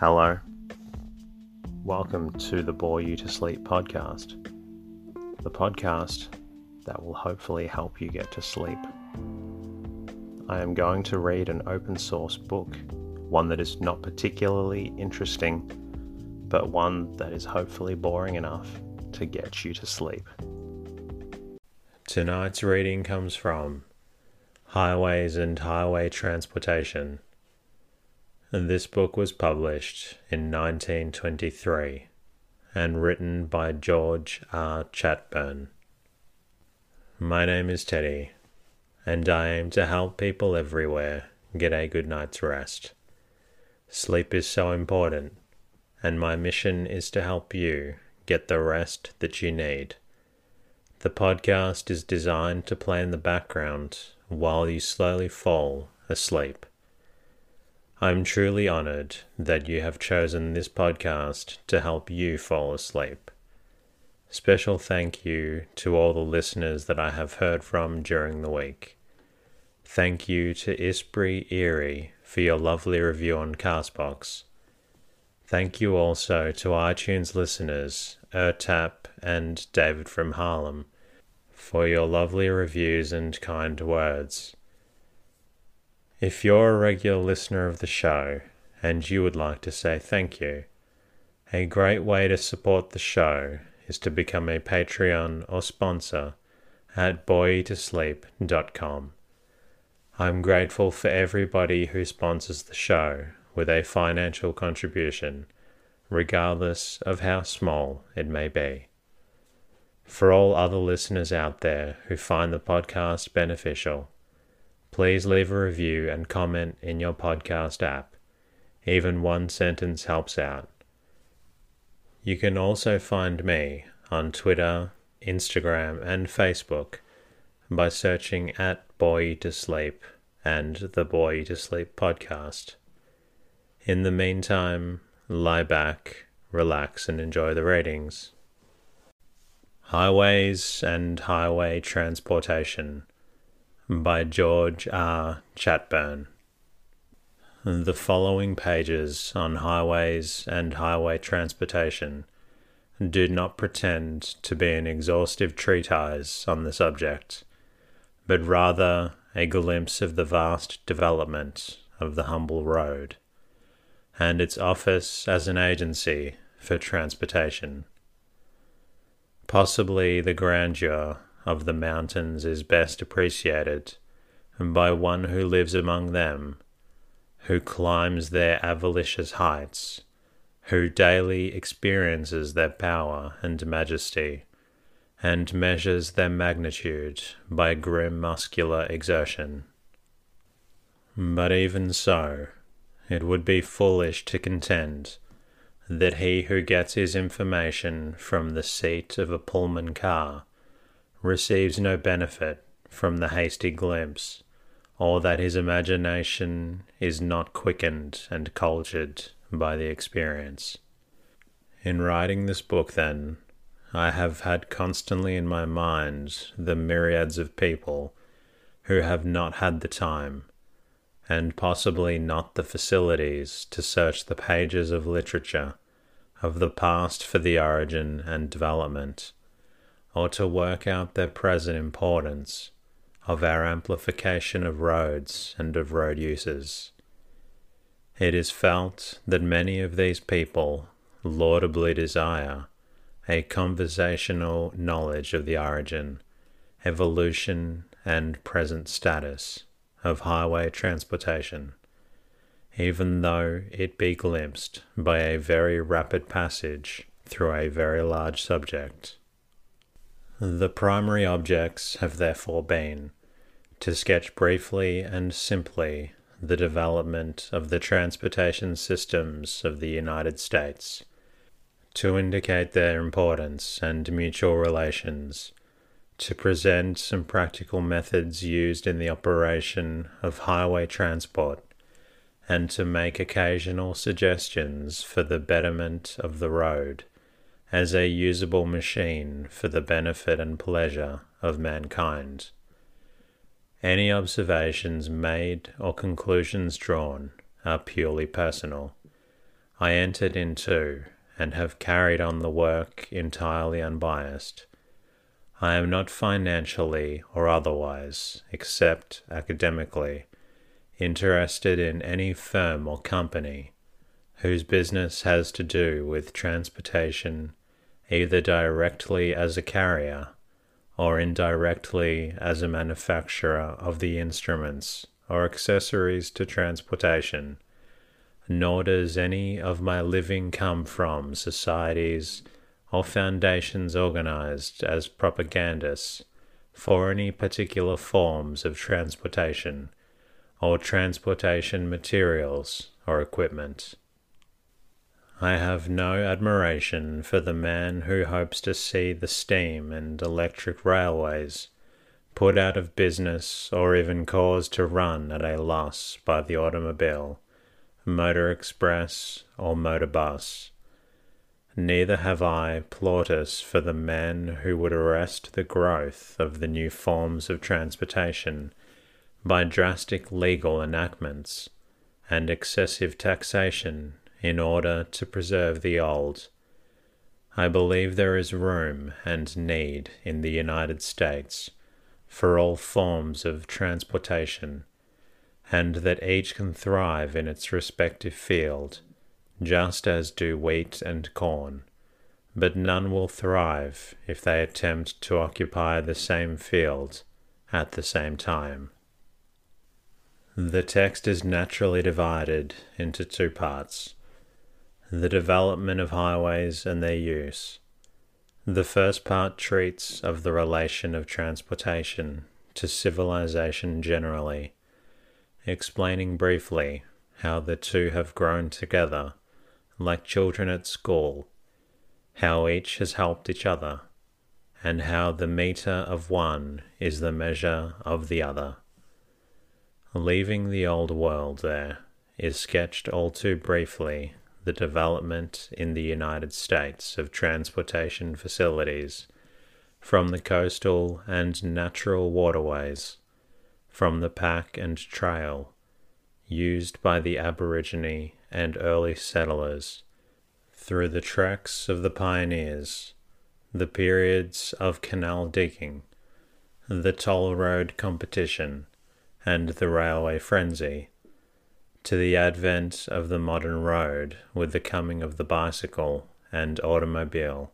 Hello. Welcome to the Bore You to Sleep podcast, the podcast that will hopefully help you get to sleep. I am going to read an open source book, one that is not particularly interesting, but one that is hopefully boring enough to get you to sleep. Tonight's reading comes from Highways and Highway Transportation this book was published in 1923 and written by George R. Chatburn. My name is Teddy, and I aim to help people everywhere get a good night's rest. Sleep is so important, and my mission is to help you get the rest that you need. The podcast is designed to play in the background while you slowly fall asleep. I'm truly honored that you have chosen this podcast to help you fall asleep. Special thank you to all the listeners that I have heard from during the week. Thank you to Ispree Erie for your lovely review on Castbox. Thank you also to iTunes listeners Ertap and David from Harlem for your lovely reviews and kind words. If you're a regular listener of the show and you would like to say thank you, a great way to support the show is to become a Patreon or sponsor at boreyoutosleep.com. I'm grateful for everybody who sponsors the show with a financial contribution, regardless of how small it may be. For all other listeners out there who find the podcast beneficial, please leave a review and comment in your podcast app. Even one sentence helps out. You can also find me on Twitter, Instagram, and Facebook by searching at Bore You to Sleep and the Bore You to Sleep podcast. In the meantime, lie back, relax, and enjoy the ratings. Highways and Highway Transportation by George R. Chatburn. The following pages on highways and highway transportation do not pretend to be an exhaustive treatise on the subject, but rather a glimpse of the vast development of the humble road and its office as an agency for transportation. Possibly the grandeur of the mountains is best appreciated by one who lives among them, who climbs their avaricious heights, who daily experiences their power and majesty, and measures their magnitude by grim muscular exertion. But even so, it would be foolish to contend that he who gets his information from the seat of a Pullman car receives no benefit from the hasty glimpse, or that his imagination is not quickened and cultured by the experience. In writing this book, then, I have had constantly in my mind the myriads of people who have not had the time, and possibly not the facilities, to search the pages of literature of the past for the origin and development or to work out the present importance of our amplification of roads and of road uses. It is felt that many of these people laudably desire a conversational knowledge of the origin, evolution, and present status of highway transportation, even though it be glimpsed by a very rapid passage through a very large subject. The primary objects have therefore been to sketch briefly and simply the development of the transportation systems of the United States, to indicate their importance and mutual relations, to present some practical methods used in the operation of highway transport, and to make occasional suggestions for the betterment of the road as a usable machine for the benefit and pleasure of mankind. Any observations made or conclusions drawn are purely personal. I entered into and have carried on the work entirely unbiased. I am not financially or otherwise, except academically, interested in any firm or company whose business has to do with transportation either directly as a carrier or indirectly as a manufacturer of the instruments or accessories to transportation, nor does any of my living come from societies or foundations organized as propagandists for any particular forms of transportation or transportation materials or equipment. I have no admiration for the man who hopes to see the steam and electric railways put out of business or even caused to run at a loss by the automobile, motor express, or motor bus. Neither have I plaudits for the men who would arrest the growth of the new forms of transportation by drastic legal enactments and excessive taxation in order to preserve the old. I believe there is room and need in the United States for all forms of transportation, and that each can thrive in its respective field, just as do wheat and corn. But none will thrive if they attempt to occupy the same field at the same time. The text is naturally divided into two parts the development of highways and their use. The first part treats of the relation of transportation to civilization generally, explaining briefly how the two have grown together, like children at school, how each has helped each other, and how the meter of one is the measure of the other. Leaving the old world there is sketched all too briefly the development in the United States of transportation facilities from the coastal and natural waterways, from the pack and trail used by the Aborigine and early settlers, through the treks of the pioneers, the periods of canal digging, the toll road competition, and the railway frenzy to the advent of the modern road with the coming of the bicycle and automobile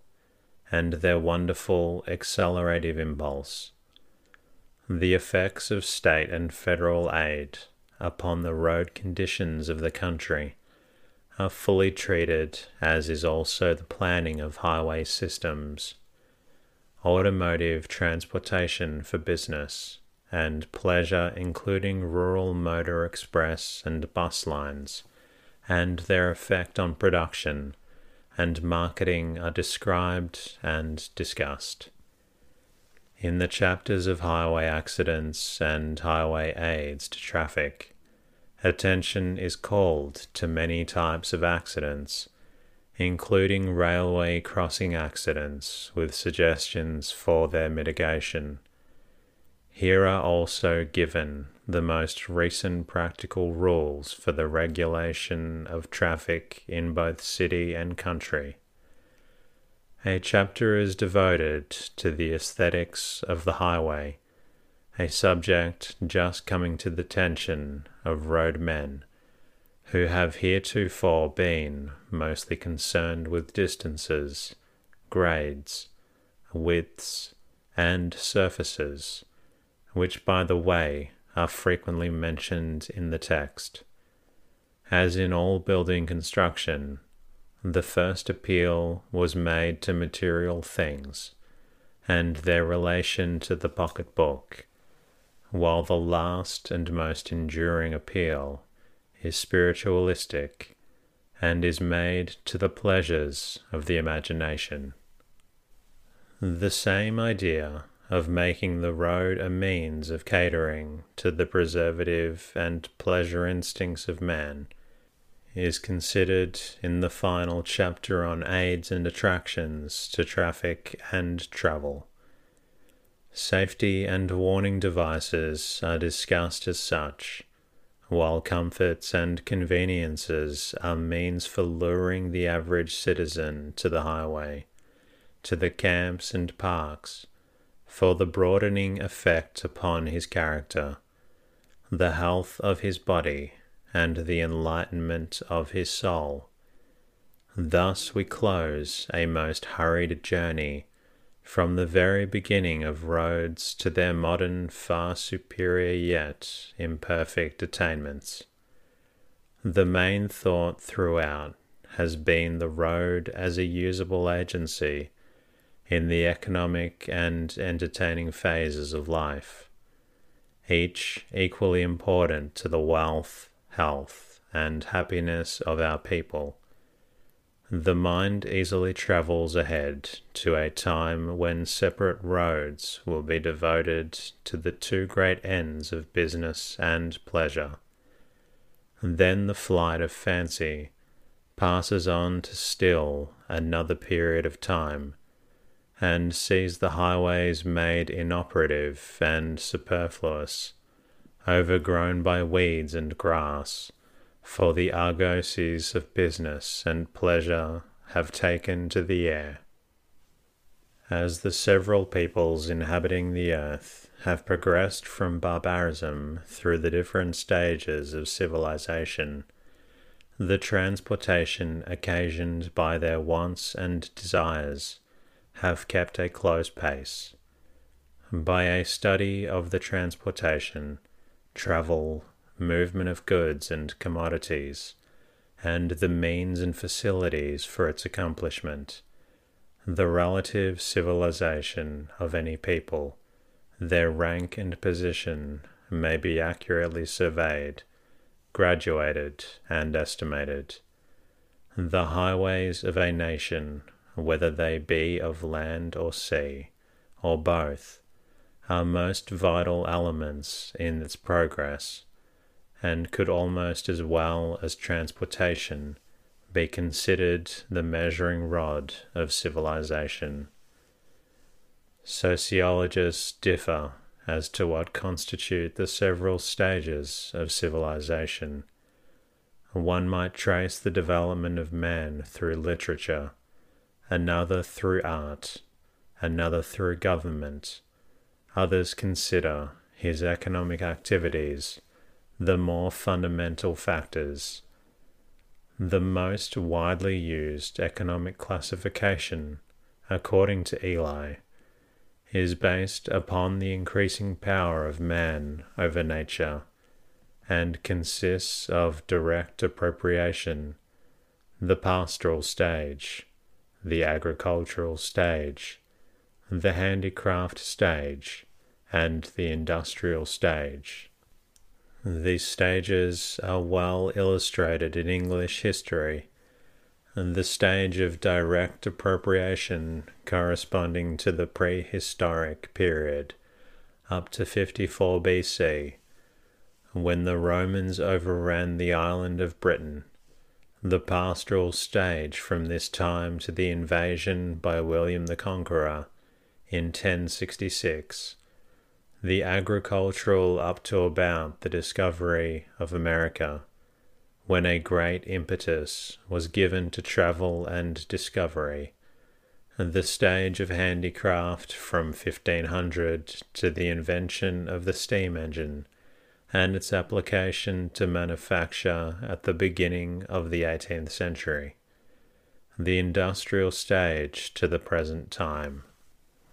and their wonderful accelerative impulse. The effects of state and federal aid upon the road conditions of the country are fully treated, as is also the planning of highway systems, automotive transportation for business, and pleasure, including rural motor express and bus lines, and their effect on production and marketing are described and discussed. In the chapters of highway accidents and highway aids to traffic, attention is called to many types of accidents, including railway crossing accidents, with suggestions for their mitigation. Here are also given the most recent practical rules for the regulation of traffic in both city and country. A chapter is devoted to the aesthetics of the highway, a subject just coming to the attention of roadmen who have heretofore been mostly concerned with distances, grades, widths, and surfaces which, by the way, are frequently mentioned in the text. As in all building construction, the first appeal was made to material things and their relation to the pocketbook, while the last and most enduring appeal is spiritualistic and is made to the pleasures of the imagination. The same idea of making the road a means of catering to the preservative and pleasure instincts of man is considered in the final chapter on aids and attractions to traffic and travel. Safety and warning devices are discussed as such, while comforts and conveniences are means for luring the average citizen to the highway, to the camps and parks, for the broadening effect upon his character, the health of his body, and the enlightenment of his soul. Thus we close a most hurried journey from the very beginning of roads to their modern, far superior yet imperfect attainments. The main thought throughout has been the road as a usable agency in the economic and entertaining phases of life, each equally important to the wealth, health, and happiness of our people the mind easily travels ahead to a time when separate roads will be devoted to the two great ends of business and pleasure. Then the flight of fancy passes on to still another period of time, and sees the highways made inoperative and superfluous, overgrown by weeds and grass for the argosies of business and pleasure have taken to the air. As the several peoples inhabiting the earth have progressed from barbarism through the different stages of civilization, the transportation occasioned by their wants and desires have kept a close pace. By a study of the transportation, travel, movement of goods and commodities, and the means and facilities for its accomplishment, the relative civilization of any people, their rank and position may be accurately surveyed, graduated, and estimated. The highways of a nation, whether they be of land or sea, or both, are most vital elements in its progress and could almost as well as transportation be considered the measuring rod of civilization. Sociologists differ as to what constitute the several stages of civilization. One might trace the development of man through literature, another through art, another through government. Others consider his economic activities the more fundamental factors. The most widely used economic classification, according to Ely, is based upon the increasing power of man over nature and consists of direct appropriation, the pastoral stage, the agricultural stage, the handicraft stage, and the industrial stage. These stages are well illustrated in English history, the stage of direct appropriation corresponding to the prehistoric period up to 54 BC, when the Romans overran the island of Britain. The pastoral stage from this time to the invasion by William the Conqueror in 1066 the agricultural up to about the discovery of America, when a great impetus was given to travel and discovery, the stage of handicraft from 1500 to the invention of the steam engine and its application to manufacture at the beginning of the 18th century, the industrial stage to the present time.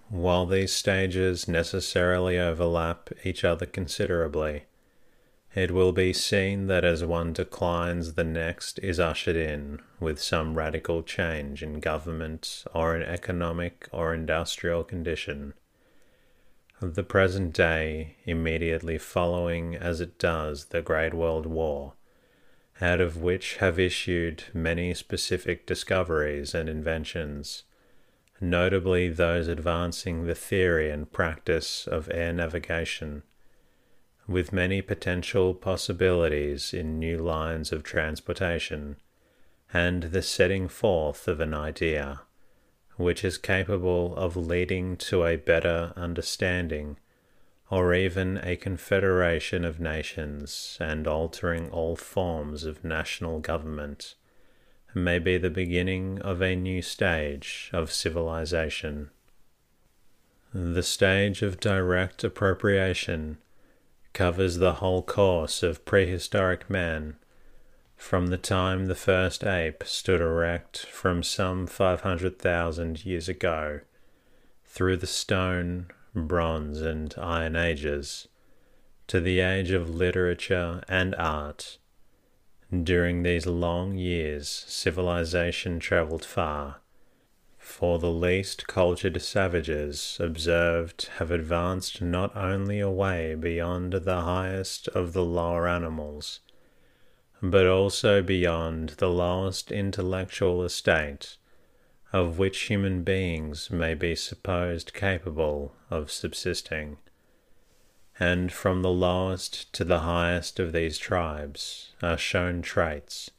While these stages necessarily overlap each other considerably, it will be seen that as one declines, the next is ushered in with some radical change in government or in economic or industrial condition. The present day, immediately following as it does the Great World War, out of which have issued many specific discoveries and inventions notably those advancing the theory and practice of air navigation, with many potential possibilities in new lines of transportation, and the setting forth of an idea which is capable of leading to a better understanding or even a confederation of nations and altering all forms of national government may be the beginning of a new stage of civilization. The stage of direct appropriation covers the whole course of prehistoric man, from the time the first ape stood erect from some 500,000 years ago, through the stone, bronze, and iron ages, to the age of literature and art. During these long years, civilization traveled far for the least cultured savages observed have advanced not only away beyond the highest of the lower animals, but also beyond the lowest intellectual estate of which human beings may be supposed capable of subsisting. And from the lowest to the highest of these tribes are shown traits,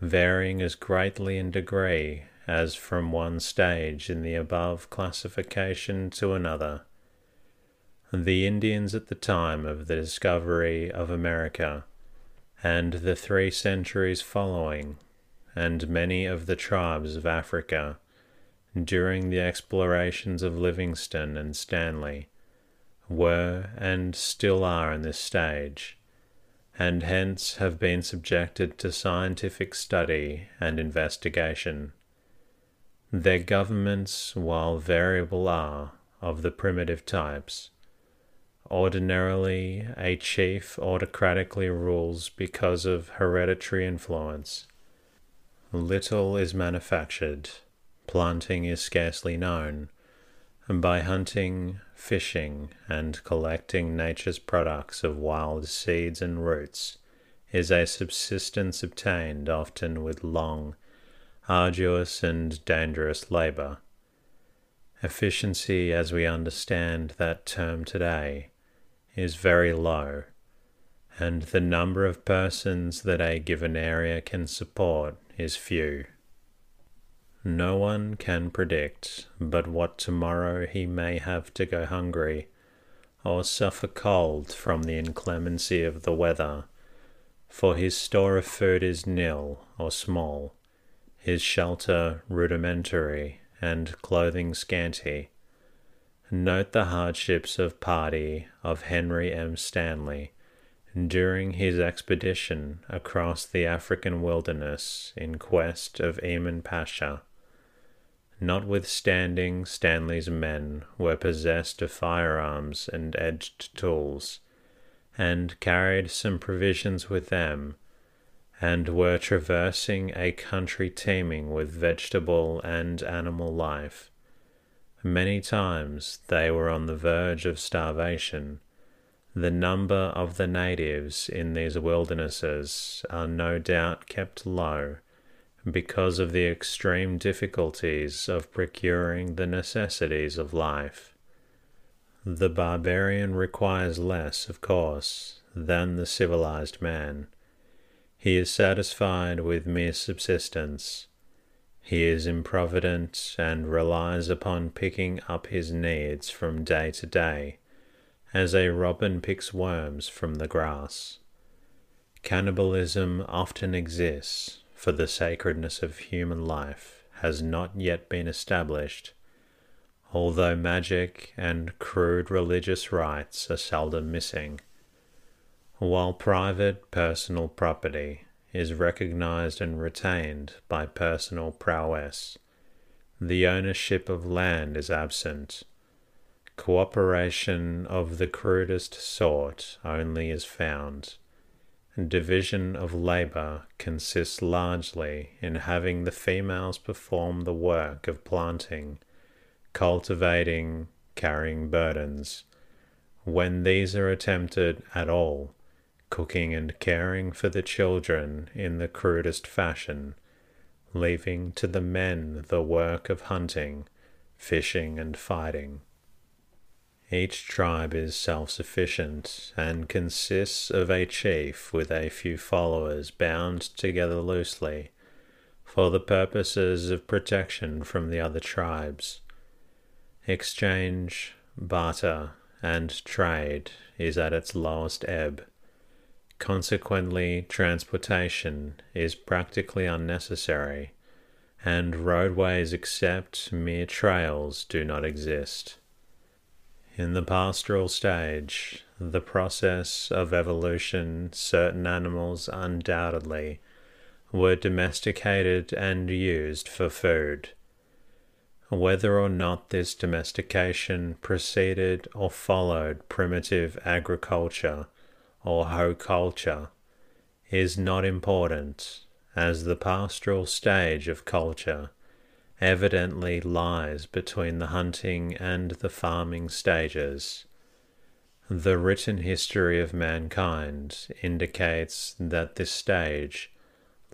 varying as greatly in degree as from one stage in the above classification to another. The Indians at the time of the discovery of America, and the three centuries following, and many of the tribes of Africa during the explorations of Livingstone and Stanley, were and still are in this stage, and hence have been subjected to scientific study and investigation. Their governments, while variable, are of the primitive types. Ordinarily, a chief autocratically rules because of hereditary influence. Little is manufactured, planting is scarcely known, and by hunting, fishing, and collecting nature's products of wild seeds and roots is a subsistence obtained often with long arduous and dangerous labor. Efficiency, as we understand that term today, is very low, and the number of persons that a given area can support is few. No one can predict but what tomorrow he may have to go hungry or suffer cold from the inclemency of the weather, for his store of food is nil or small his shelter rudimentary and clothing scanty. Note the hardships of party of Henry M. Stanley during his expedition across the African wilderness in quest of Emin Pasha. Notwithstanding Stanley's men were possessed of firearms and edged tools, and carried some provisions with them and were traversing a country teeming with vegetable and animal life. Many times they were on the verge of starvation. The number of the natives in these wildernesses are no doubt kept low because of the extreme difficulties of procuring the necessities of life. The barbarian requires less, of course, than the civilized man he is satisfied with mere subsistence. He is improvident and relies upon picking up his needs from day to day, as a robin picks worms from the grass. Cannibalism often exists, for the sacredness of human life has not yet been established, although magic and crude religious rites are seldom missing. While private personal property is recognized and retained by personal prowess, the ownership of land is absent. Cooperation of the crudest sort only is found. Division of labor consists largely in having the females perform the work of planting, cultivating, carrying burdens. When these are attempted at all, cooking and caring for the children in the crudest fashion, leaving to the men the work of hunting, fishing, and fighting. Each tribe is self sufficient and consists of a chief with a few followers bound together loosely for the purposes of protection from the other tribes. Exchange, barter, and trade is at its lowest ebb. Consequently, transportation is practically unnecessary, and roadways except mere trails do not exist. In the pastoral stage, the process of evolution, certain animals undoubtedly were domesticated and used for food. Whether or not this domestication preceded or followed primitive agriculture or hoe culture is not important, as the pastoral stage of culture evidently lies between the hunting and the farming stages. The written history of mankind indicates that this stage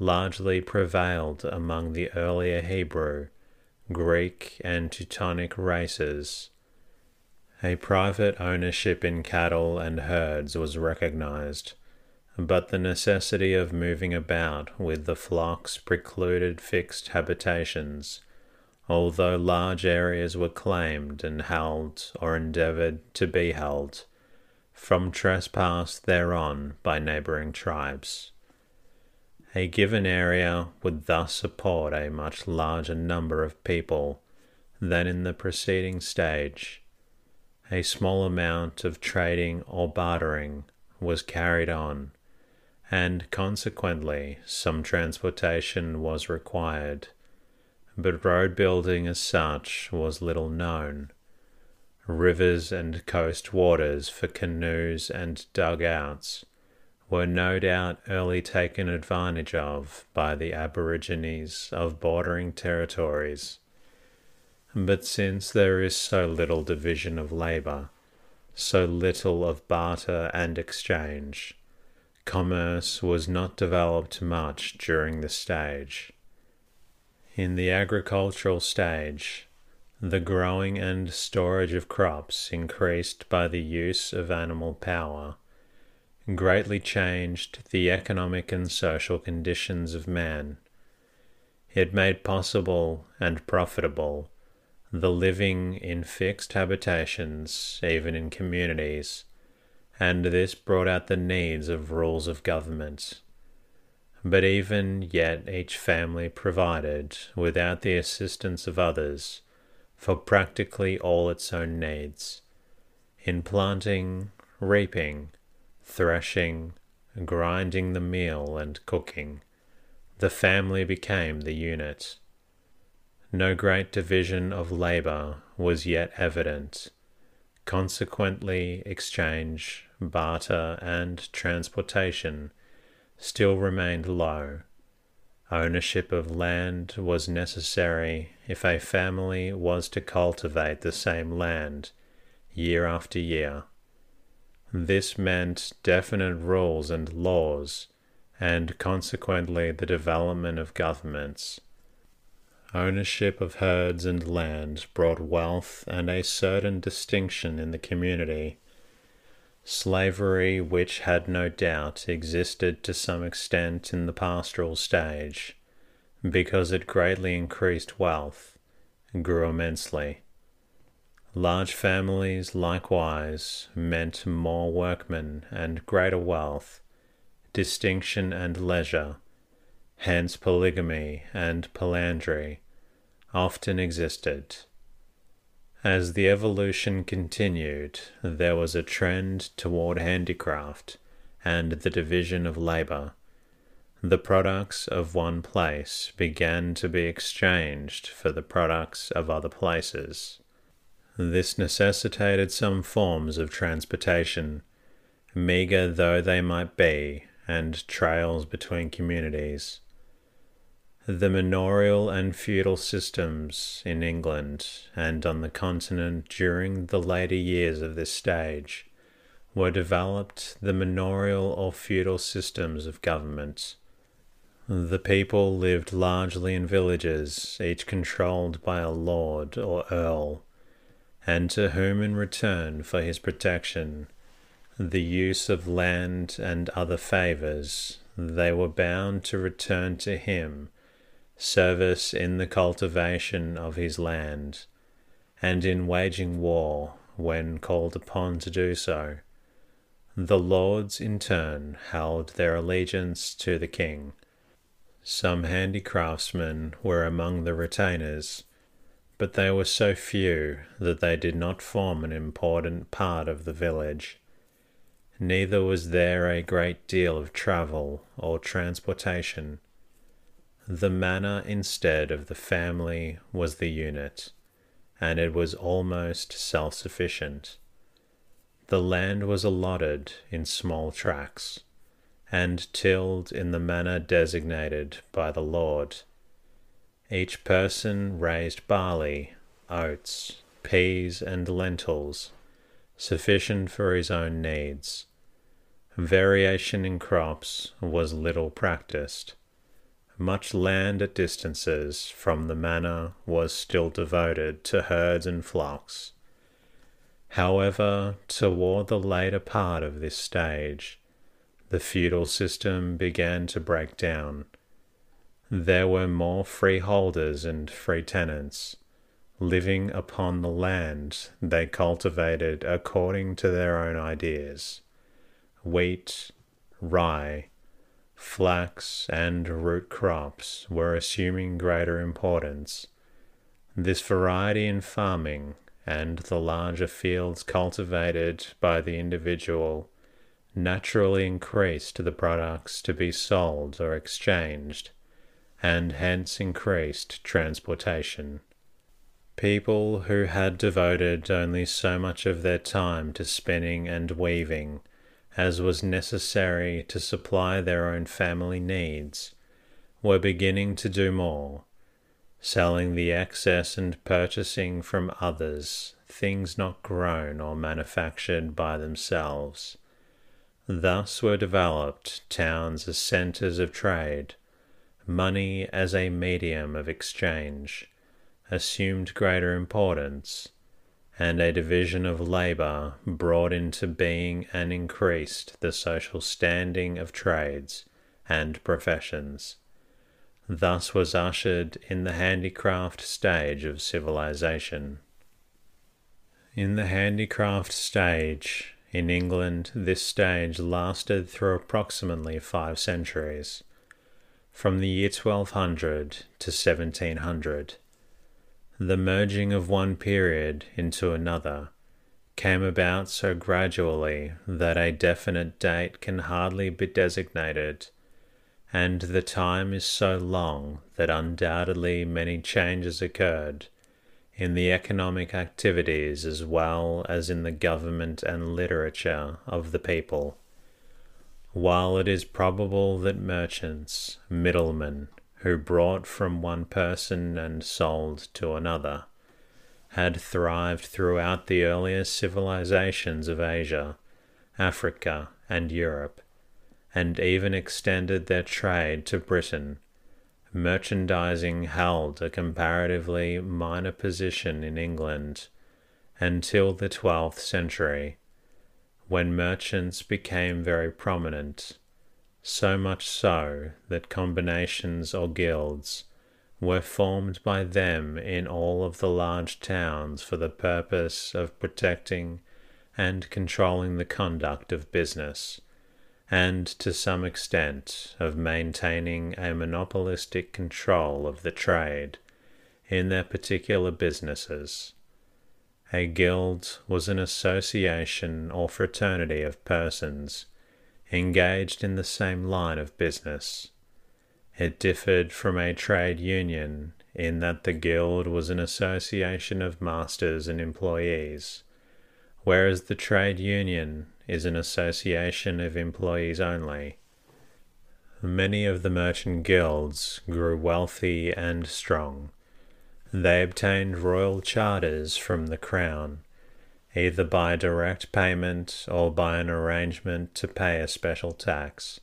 largely prevailed among the earlier Hebrew, Greek, and Teutonic races. A private ownership in cattle and herds was recognized, but the necessity of moving about with the flocks precluded fixed habitations, although large areas were claimed and held or endeavored to be held from trespass thereon by neighboring tribes. A given area would thus support a much larger number of people than in the preceding stage a small amount of trading or bartering was carried on, and consequently some transportation was required, but road building as such was little known. Rivers and coast waters for canoes and dugouts were no doubt early taken advantage of by the Aborigines of bordering territories but since there is so little division of labour, so little of barter and exchange, commerce was not developed much during this stage. In the agricultural stage, the growing and storage of crops increased by the use of animal power greatly changed the economic and social conditions of man. It made possible and profitable the living in fixed habitations, even in communities, and this brought out the needs of rules of government. But even yet, each family provided, without the assistance of others, for practically all its own needs. In planting, reaping, threshing, grinding the meal, and cooking, the family became the unit no great division of labour was yet evident. Consequently, exchange, barter, and transportation still remained low. Ownership of land was necessary if a family was to cultivate the same land year after year. This meant definite rules and laws, and consequently the development of governments. Ownership of herds and land brought wealth and a certain distinction in the community. Slavery, which had no doubt existed to some extent in the pastoral stage, because it greatly increased wealth, grew immensely. Large families, likewise, meant more workmen and greater wealth, distinction and leisure hence polygamy and polyandry, often existed. As the evolution continued, there was a trend toward handicraft and the division of labor. The products of one place began to be exchanged for the products of other places. This necessitated some forms of transportation, meagre though they might be, and trails between communities. The manorial and feudal systems in England and on the continent during the later years of this stage were developed the manorial or feudal systems of government. The people lived largely in villages, each controlled by a lord or earl, and to whom, in return for his protection, the use of land and other favours, they were bound to return to him service in the cultivation of his land, and in waging war when called upon to do so. The lords, in turn, held their allegiance to the king. Some handicraftsmen were among the retainers, but they were so few that they did not form an important part of the village. Neither was there a great deal of travel or transportation. The manor instead of the family was the unit, and it was almost self sufficient. The land was allotted in small tracts, and tilled in the manner designated by the Lord. Each person raised barley, oats, peas, and lentils, sufficient for his own needs. Variation in crops was little practiced. Much land at distances from the manor was still devoted to herds and flocks. However, toward the later part of this stage, the feudal system began to break down there were more freeholders and free tenants living upon the land they cultivated according to their own ideas. Wheat, rye, flax, and root crops were assuming greater importance. This variety in farming and the larger fields cultivated by the individual naturally increased the products to be sold or exchanged and hence increased transportation. People who had devoted only so much of their time to spinning and weaving as was necessary to supply their own family needs were beginning to do more, selling the excess and purchasing from others things not grown or manufactured by themselves. Thus were developed towns as centres of trade money as a medium of exchange assumed greater importance, and a division of labour brought into being and increased the social standing of trades and professions. Thus was ushered in the handicraft stage of civilization. In the handicraft stage, in England, this stage lasted through approximately five centuries from the year 1200 to 1700. The merging of one period into another came about so gradually that a definite date can hardly be designated, and the time is so long that undoubtedly many changes occurred in the economic activities as well as in the government and literature of the people. While it is probable that merchants, middlemen, who brought from one person and sold to another, had thrived throughout the earliest civilizations of Asia, Africa, and Europe, and even extended their trade to Britain, merchandising held a comparatively minor position in England until the twelfth century when merchants became very prominent, so much so that combinations or guilds were formed by them in all of the large towns for the purpose of protecting and controlling the conduct of business, and to some extent of maintaining a monopolistic control of the trade in their particular businesses. A guild was an association or fraternity of persons engaged in the same line of business. It differed from a trade union in that the guild was an association of masters and employees, whereas the trade union is an association of employees only. Many of the merchant guilds grew wealthy and strong they obtained royal charters from the crown, either by direct payment or by an arrangement to pay a special tax,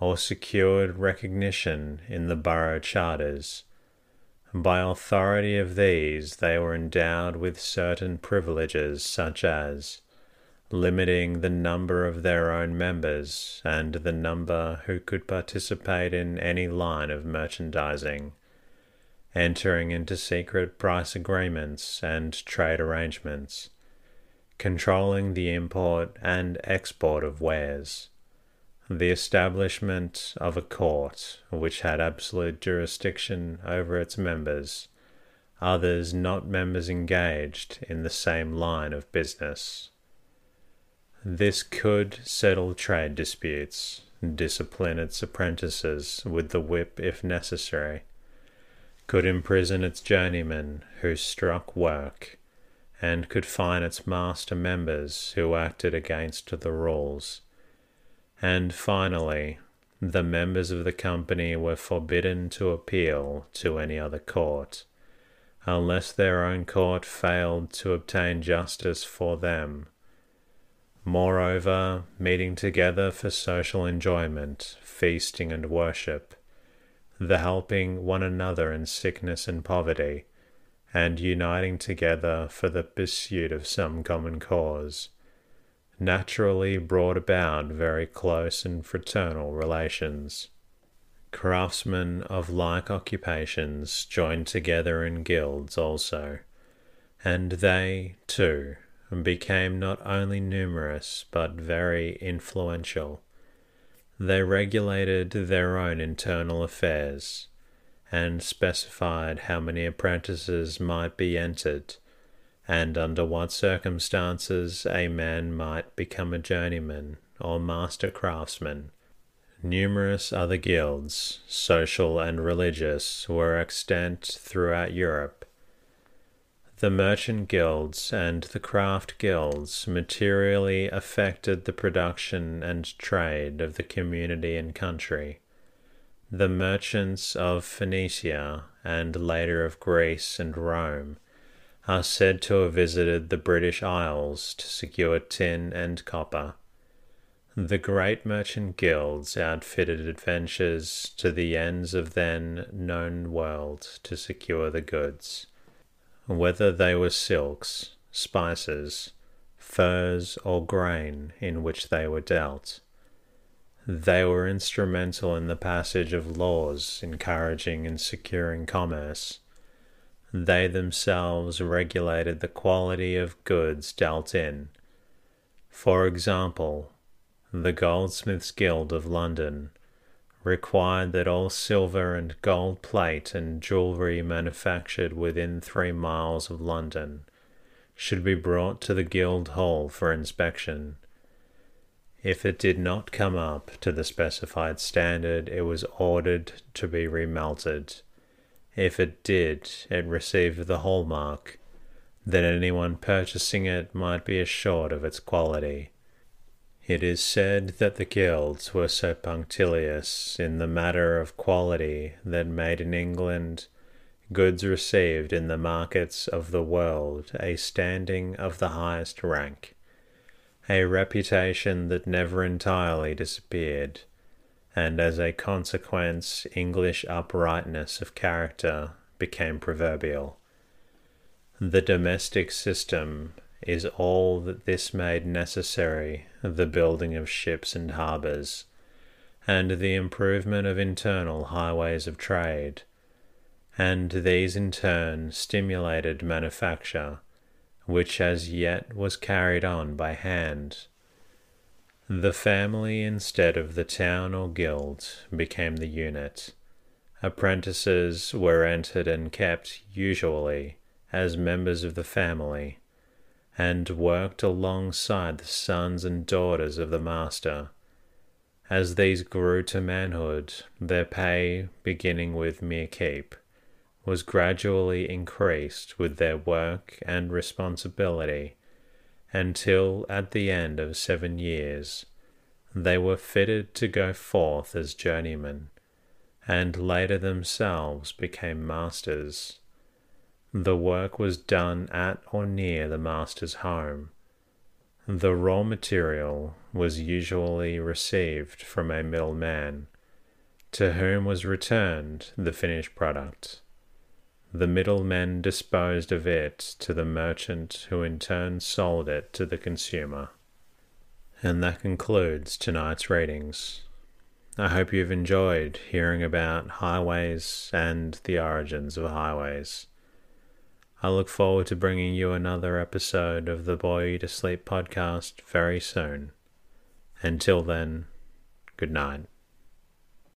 or secured recognition in the borough charters. By authority of these, they were endowed with certain privileges, such as limiting the number of their own members and the number who could participate in any line of merchandising entering into secret price agreements and trade arrangements, controlling the import and export of wares, the establishment of a court which had absolute jurisdiction over its members, others not members engaged in the same line of business. This could settle trade disputes, discipline its apprentices with the whip if necessary, could imprison its journeymen who struck work, and could fine its master members who acted against the rules. And finally, the members of the company were forbidden to appeal to any other court unless their own court failed to obtain justice for them. Moreover, meeting together for social enjoyment, feasting and worship, the helping one another in sickness and poverty, and uniting together for the pursuit of some common cause, naturally brought about very close and fraternal relations craftsmen of like occupations joined together in guilds also, and they, too, became not only numerous but very influential. They regulated their own internal affairs, and specified how many apprentices might be entered, and under what circumstances a man might become a journeyman or master craftsman Numerous other guilds, social and religious, were extant throughout Europe. The merchant guilds and the craft guilds materially affected the production and trade of the community and country. The merchants of Phoenicia and later of Greece and Rome are said to have visited the British Isles to secure tin and copper. The great merchant guilds outfitted adventurers to the ends of then known world to secure the goods, whether they were silks, spices, furs, or grain in which they were dealt. They were instrumental in the passage of laws encouraging and securing commerce. They themselves regulated the quality of goods dealt in. For example, the Goldsmiths' Guild of London required that all silver and gold plate and jewellery manufactured within three miles of London should be brought to the Guild Hall for inspection. If it did not come up to the specified standard, it was ordered to be remelted. If it did, it received the hallmark, that anyone purchasing it might be assured of its quality. It is said that the guilds were so punctilious in the matter of quality that made in England goods received in the markets of the world a standing of the highest rank, a reputation that never entirely disappeared, and as a consequence, English uprightness of character became proverbial. The domestic system is all that this made necessary the building of ships and harbours, and the improvement of internal highways of trade, and these in turn stimulated manufacture, which as yet was carried on by hand. The family instead of the town or guild became the unit. Apprentices were entered and kept, usually, as members of the family and worked alongside the sons and daughters of the master. As these grew to manhood, their pay, beginning with mere keep, was gradually increased with their work and responsibility until at the end of seven years they were fitted to go forth as journeymen, and later themselves became masters. The work was done at or near the master's home. The raw material was usually received from a middleman, to whom was returned the finished product. The middlemen disposed of it to the merchant, who in turn sold it to the consumer. And that concludes tonight's readings. I hope you've enjoyed hearing about highways and the origins of highways. I look forward to bringing you another episode of the Bore You to Sleep podcast very soon. Until then, good night.